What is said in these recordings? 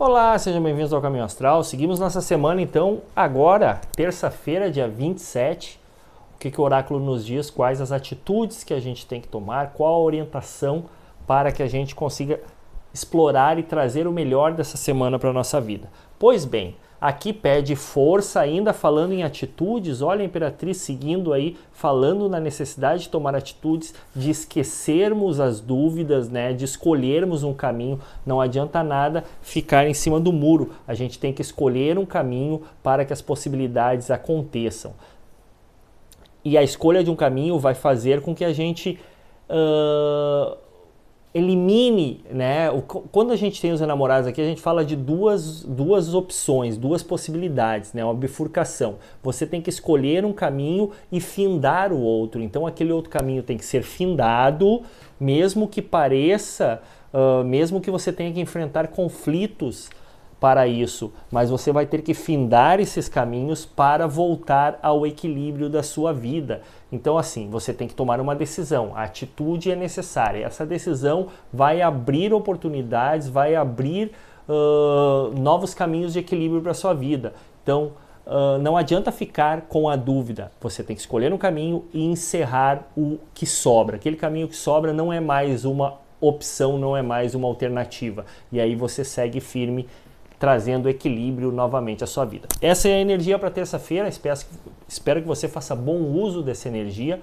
Olá, sejam bem-vindos ao Caminho Astral. Seguimos nossa semana então, agora, terça-feira, dia 27. O que, que o oráculo nos diz? Quais as atitudes que a gente tem que tomar? Qual a orientação para que a gente consiga explorar e trazer o melhor dessa semana para a nossa vida? Pois bem, Aqui pede força, ainda falando em atitudes. Olha a Imperatriz seguindo aí, falando na necessidade de tomar atitudes, de esquecermos as dúvidas, né? De escolhermos um caminho. Não adianta nada ficar em cima do muro. A gente tem que escolher um caminho para que as possibilidades aconteçam. E a escolha de um caminho vai fazer com que a gente uh, elimine, né? Quando a gente tem os enamorados aqui, a gente fala de duas, duas opções, duas possibilidades, né? Uma bifurcação. Você tem que escolher um caminho e findar o outro. Então, aquele outro caminho tem que ser findado, mesmo que pareça, uh, mesmo que você tenha que enfrentar conflitos para isso, mas você vai ter que findar esses caminhos para voltar ao equilíbrio da sua vida. Então, assim, você tem que tomar uma decisão. A atitude é necessária. Essa decisão vai abrir oportunidades, vai abrir uh, novos caminhos de equilíbrio para a sua vida. Então, uh, não adianta ficar com a dúvida. Você tem que escolher um caminho e encerrar o que sobra. Aquele caminho que sobra não é mais uma opção, não é mais uma alternativa. E aí você segue firme trazendo equilíbrio novamente à sua vida. Essa é a energia para terça-feira. Espero, que você faça bom uso dessa energia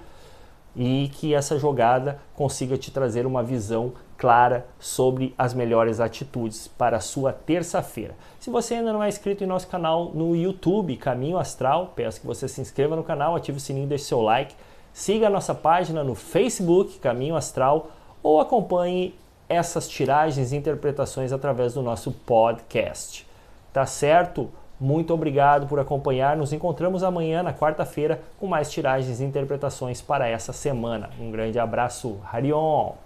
e que essa jogada consiga te trazer uma visão clara sobre as melhores atitudes para a sua terça-feira. Se você ainda não é inscrito em nosso canal no YouTube Caminho Astral, peço que você se inscreva no canal, ative o sininho, deixe seu like, siga a nossa página no Facebook Caminho Astral ou acompanhe essas tiragens e interpretações através do nosso podcast. Tá certo? Muito obrigado por acompanhar. Nos encontramos amanhã, na quarta-feira, com mais tiragens e interpretações para essa semana. Um grande abraço. Harion!